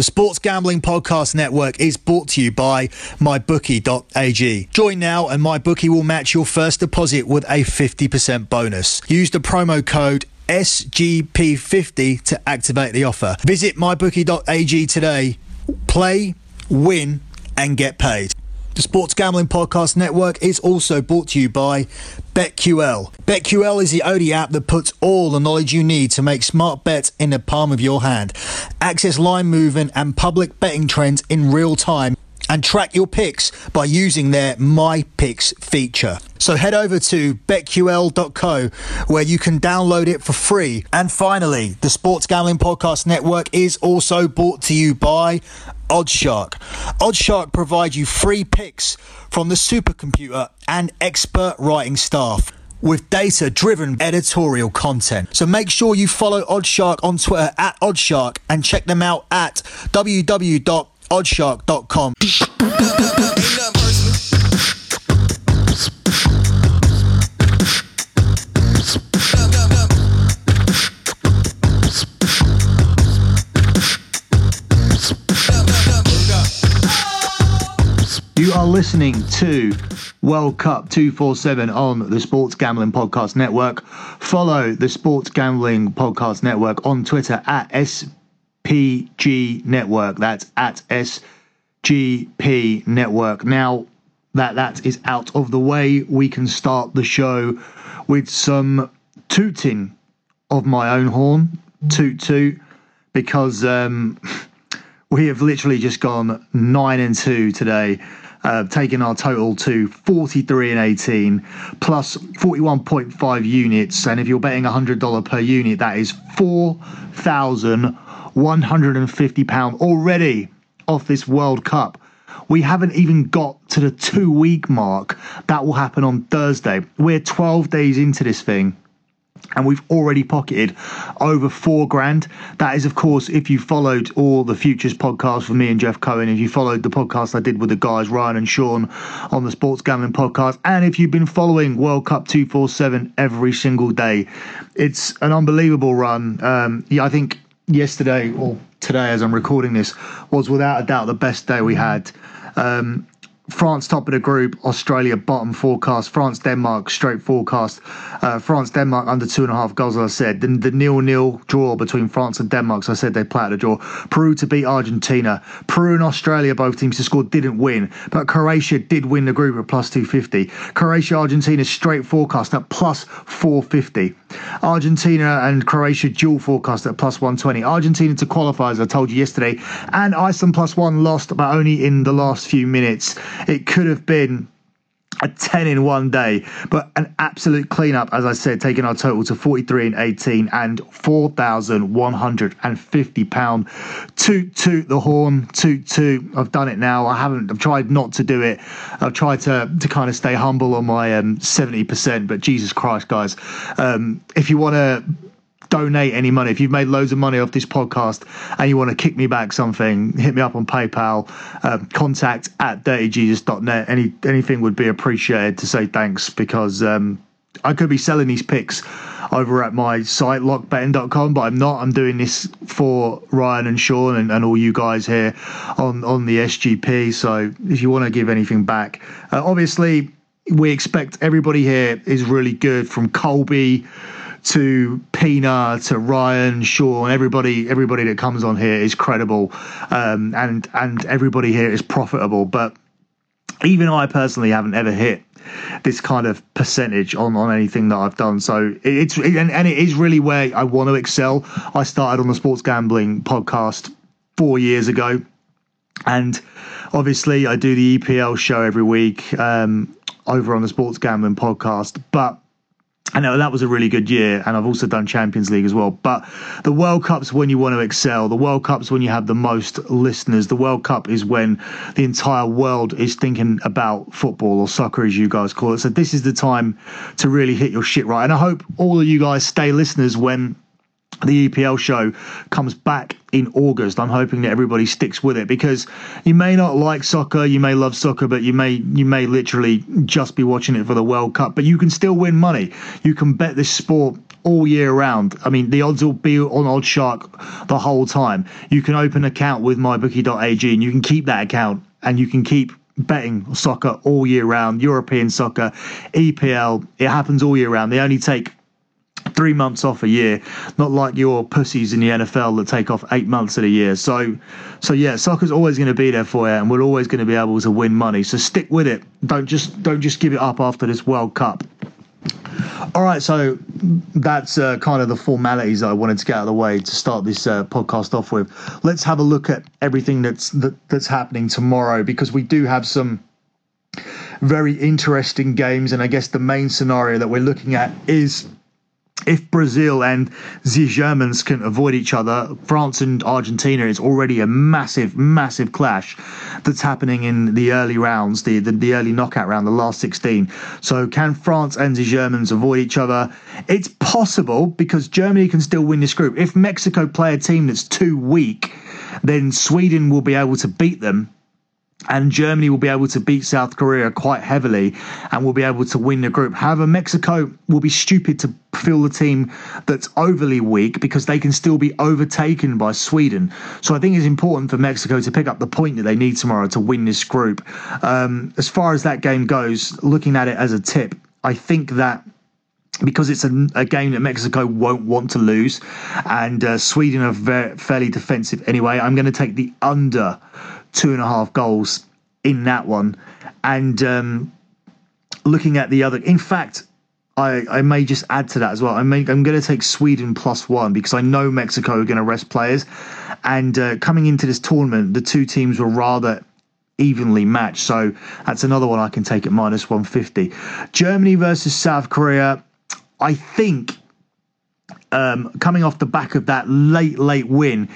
The Sports Gambling Podcast Network is brought to you by MyBookie.ag. Join now and MyBookie will match your first deposit with a 50% bonus. Use the promo code SGP50 to activate the offer. Visit MyBookie.ag today. Play, win, and get paid. The Sports Gambling Podcast Network is also brought to you by BetQL. BetQL is the only app that puts all the knowledge you need to make smart bets in the palm of your hand. Access line movement and public betting trends in real time and track your picks by using their My Picks feature. So head over to betql.co where you can download it for free. And finally, the Sports Gambling Podcast Network is also brought to you by OddsShark. OddsShark provides you free picks from the supercomputer and expert writing staff with data driven editorial content. So make sure you follow OddsShark on Twitter at OddsShark and check them out at www.oddshark.com. You are listening to World Cup 247 on the Sports Gambling Podcast Network. Follow the Sports Gambling Podcast Network on Twitter at SPG Network. That's at SGP Network. Now that that is out of the way, we can start the show with some tooting of my own horn. Toot toot. Because um, we have literally just gone 9 and 2 today uh, taking our total to 43 and 18 plus 41.5 units. And if you're betting $100 per unit, that is £4,150 already off this World Cup. We haven't even got to the two week mark. That will happen on Thursday. We're 12 days into this thing and we've already pocketed over four grand. That is, of course, if you followed all the Futures podcast with me and Jeff Cohen, if you followed the podcast I did with the guys Ryan and Sean on the Sports Gambling podcast, and if you've been following World Cup 247 every single day, it's an unbelievable run. Um, yeah, I think yesterday or today, as I'm recording this, was without a doubt the best day we had. Um, France top of the group, Australia bottom forecast, France Denmark straight forecast, uh, France Denmark under two and a half goals. As I said, the, the nil nil draw between France and Denmark. So I said they play out a draw. Peru to beat Argentina. Peru and Australia, both teams to score, didn't win, but Croatia did win the group at plus two fifty. Croatia Argentina straight forecast at plus four fifty. Argentina and Croatia dual forecast at plus one twenty. Argentina to qualify, as I told you yesterday, and Iceland plus one lost, but only in the last few minutes. It could have been a 10 in one day, but an absolute cleanup, as I said, taking our total to 43 and 18 and 4,150 pound. Toot toot the horn, toot toot. I've done it now. I haven't, I've tried not to do it. I've tried to, to kind of stay humble on my um, 70%, but Jesus Christ, guys, um, if you want to donate any money. If you've made loads of money off this podcast and you want to kick me back something, hit me up on PayPal, um, contact at dirtyjesus.net. Any anything would be appreciated to say thanks because um, I could be selling these picks over at my site lockbetting.com but i'm not i'm doing this for ryan and sean and, and all you guys here on on the sgp so if you want to give anything back uh, obviously we expect everybody here is really good from colby to Pina to Ryan, Sean, everybody, everybody that comes on here is credible, um, and and everybody here is profitable. But even I personally haven't ever hit this kind of percentage on on anything that I've done. So it's it, and, and it is really where I want to excel. I started on the sports gambling podcast four years ago, and obviously I do the EPL show every week um, over on the sports gambling podcast, but I know that was a really good year, and I've also done Champions League as well. But the World Cup's when you want to excel. The World Cup's when you have the most listeners. The World Cup is when the entire world is thinking about football or soccer, as you guys call it. So this is the time to really hit your shit right. And I hope all of you guys stay listeners when the EPL show comes back in August. I'm hoping that everybody sticks with it because you may not like soccer, you may love soccer, but you may you may literally just be watching it for the World Cup. But you can still win money. You can bet this sport all year round. I mean, the odds will be on OddsShark the whole time. You can open an account with mybookie.ag and you can keep that account and you can keep betting soccer all year round, European soccer, EPL. It happens all year round. They only take three months off a year, not like your pussies in the NFL that take off eight months of the year. So, so yeah, soccer's always going to be there for you, and we're always going to be able to win money. So stick with it. Don't just don't just give it up after this World Cup. All right, so that's uh, kind of the formalities I wanted to get out of the way to start this uh, podcast off with. Let's have a look at everything that's that, that's happening tomorrow because we do have some very interesting games, and I guess the main scenario that we're looking at is if Brazil and the Germans can avoid each other, France and Argentina is already a massive, massive clash that's happening in the early rounds, the, the, the, early knockout round, the last 16. So, can France and the Germans avoid each other? It's possible because Germany can still win this group. If Mexico play a team that's too weak, then Sweden will be able to beat them and Germany will be able to beat South Korea quite heavily and will be able to win the group. However, Mexico will be stupid to fill the team that's overly weak because they can still be overtaken by Sweden. So I think it's important for Mexico to pick up the point that they need tomorrow to win this group. Um, as far as that game goes, looking at it as a tip, I think that because it's a, a, game that Mexico won't want to lose, and uh, Sweden are very, fairly defensive anyway. I'm going to take the under two and a half goals in that one. And um, looking at the other, in fact, I, I may just add to that as well. I may, I'm going to take Sweden plus one because I know Mexico are going to rest players. And uh, coming into this tournament, the two teams were rather evenly matched. So that's another one I can take at minus 150. Germany versus South Korea. I think um, coming off the back of that late, late win,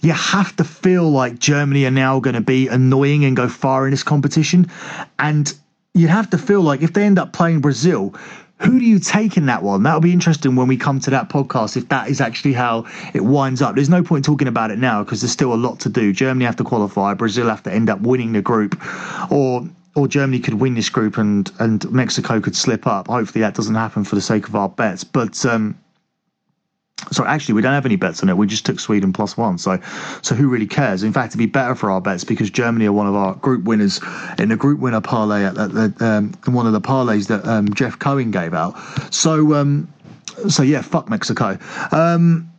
you have to feel like Germany are now going to be annoying and go far in this competition. And you have to feel like if they end up playing Brazil, who do you take in that one? That'll be interesting when we come to that podcast if that is actually how it winds up. There's no point talking about it now because there's still a lot to do. Germany have to qualify, Brazil have to end up winning the group, or or Germany could win this group and and Mexico could slip up. Hopefully that doesn't happen for the sake of our bets. But um, so actually, we don't have any bets on it. We just took Sweden plus one. So, so who really cares? In fact, it'd be better for our bets because Germany are one of our group winners in the group winner parlay at, at, um, one of the parlays that um, Jeff Cohen gave out. So, um, so yeah, fuck Mexico. Um,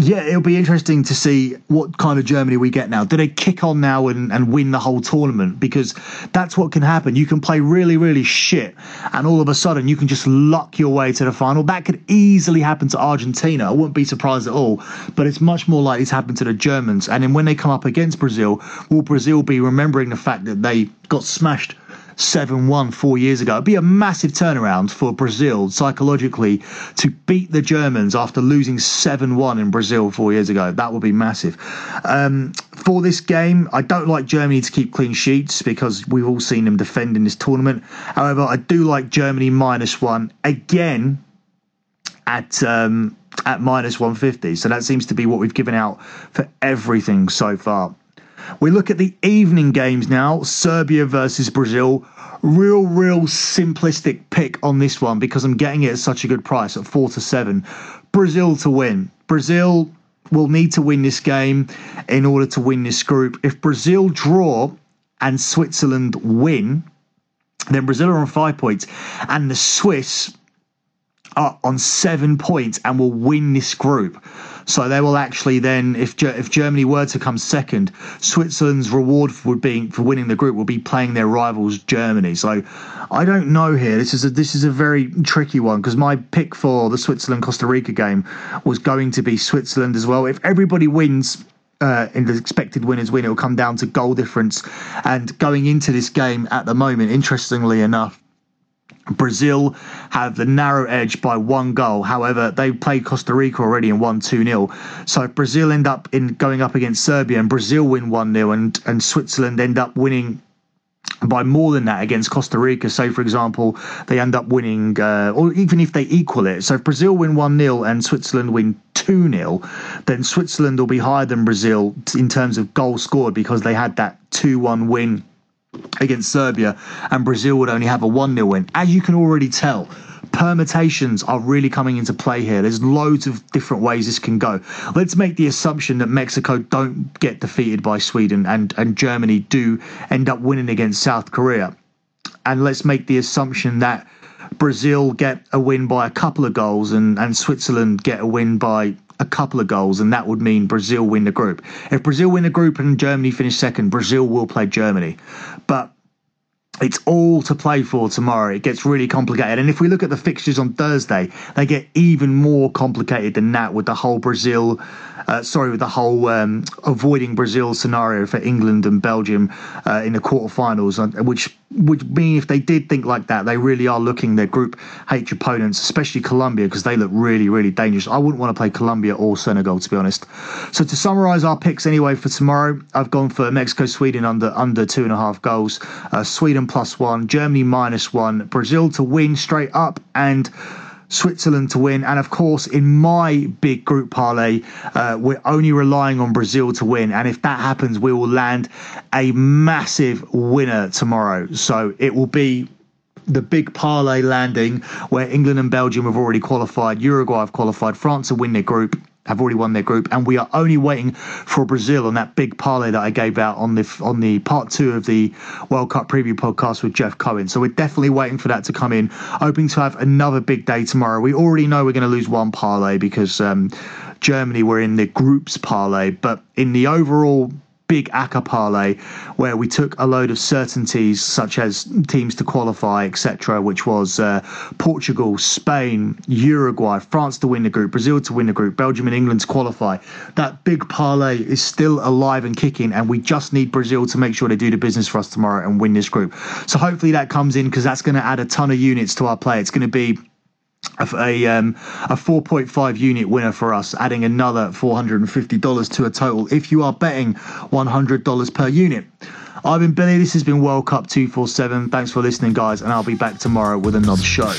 yeah, it'll be interesting to see what kind of Germany we get now. Do they kick on now and, and win the whole tournament? Because that's what can happen. You can play really, really shit, and all of a sudden you can just luck your way to the final. That could easily happen to Argentina. I wouldn't be surprised at all. But it's much more likely to happen to the Germans. And then when they come up against Brazil, will Brazil be remembering the fact that they got smashed 7 1 four years ago. It'd be a massive turnaround for Brazil psychologically to beat the Germans after losing 7 1 in Brazil four years ago. That would be massive. Um, for this game, I don't like Germany to keep clean sheets because we've all seen them defend in this tournament. However, I do like Germany minus one again at. Um, at minus 150. So that seems to be what we've given out for everything so far. We look at the evening games now Serbia versus Brazil. Real, real simplistic pick on this one because I'm getting it at such a good price at four to seven. Brazil to win. Brazil will need to win this game in order to win this group. If Brazil draw and Switzerland win, then Brazil are on five points, and the Swiss are on seven points and will win this group. So they will actually then, if if Germany were to come second, Switzerland's reward for being for winning the group will be playing their rivals Germany. So I don't know here. This is a this is a very tricky one because my pick for the Switzerland Costa Rica game was going to be Switzerland as well. If everybody wins uh, in the expected winners win, it will come down to goal difference. And going into this game at the moment, interestingly enough, Brazil have the narrow edge by one goal. However, they played Costa Rica already and won 2 0. So if Brazil end up in going up against Serbia and Brazil win 1 0 and, and Switzerland end up winning by more than that against Costa Rica, say for example, they end up winning, uh, or even if they equal it. So if Brazil win 1 0 and Switzerland win 2 0, then Switzerland will be higher than Brazil in terms of goal scored because they had that 2 1 win against Serbia, and Brazil would only have a 1 0 win. As you can already tell, permutations are really coming into play here. There's loads of different ways this can go. Let's make the assumption that Mexico don't get defeated by Sweden and, and Germany do end up winning against South Korea. And let's make the assumption that Brazil get a win by a couple of goals and, and Switzerland get a win by a couple of goals, and that would mean Brazil win the group. If Brazil win the group and Germany finish second, Brazil will play Germany. But it's all to play for tomorrow. It gets really complicated. And if we look at the fixtures on Thursday, they get even more complicated than that with the whole Brazil, uh, sorry, with the whole um, avoiding Brazil scenario for England and Belgium uh, in the quarterfinals, uh, which would mean if they did think like that, they really are looking their group H opponents, especially Colombia, because they look really, really dangerous. I wouldn't want to play Colombia or Senegal, to be honest. So to summarise our picks anyway for tomorrow, I've gone for Mexico, Sweden under under two and a half goals, uh, Sweden plus one, Germany minus one, Brazil to win straight up, and Switzerland to win. And of course, in my big group parlay, uh, we're only relying on Brazil to win. And if that happens, we will land a massive winner tomorrow. So it will be the big parlay landing where England and Belgium have already qualified, Uruguay have qualified, France will win their group, have already won their group, and we are only waiting for Brazil on that big parlay that I gave out on the on the part two of the World Cup preview podcast with Jeff Cohen. So we're definitely waiting for that to come in. Hoping to have another big day tomorrow. We already know we're going to lose one parlay because um, Germany were in the groups parlay, but in the overall big ACCA parlay where we took a load of certainties such as teams to qualify, etc., which was uh, Portugal, Spain, Uruguay, France to win the group, Brazil to win the group, Belgium and England to qualify. That big parlay is still alive and kicking, and we just need Brazil to make sure they do the business for us tomorrow and win this group. So hopefully that comes in because that's going to add a ton of units to our play. It's going to be a um, a 4.5 unit winner for us, adding another $450 to a total if you are betting $100 per unit. I've been Billi. This has been World Cup 247. Thanks for listening, guys, and I'll be back tomorrow with another show.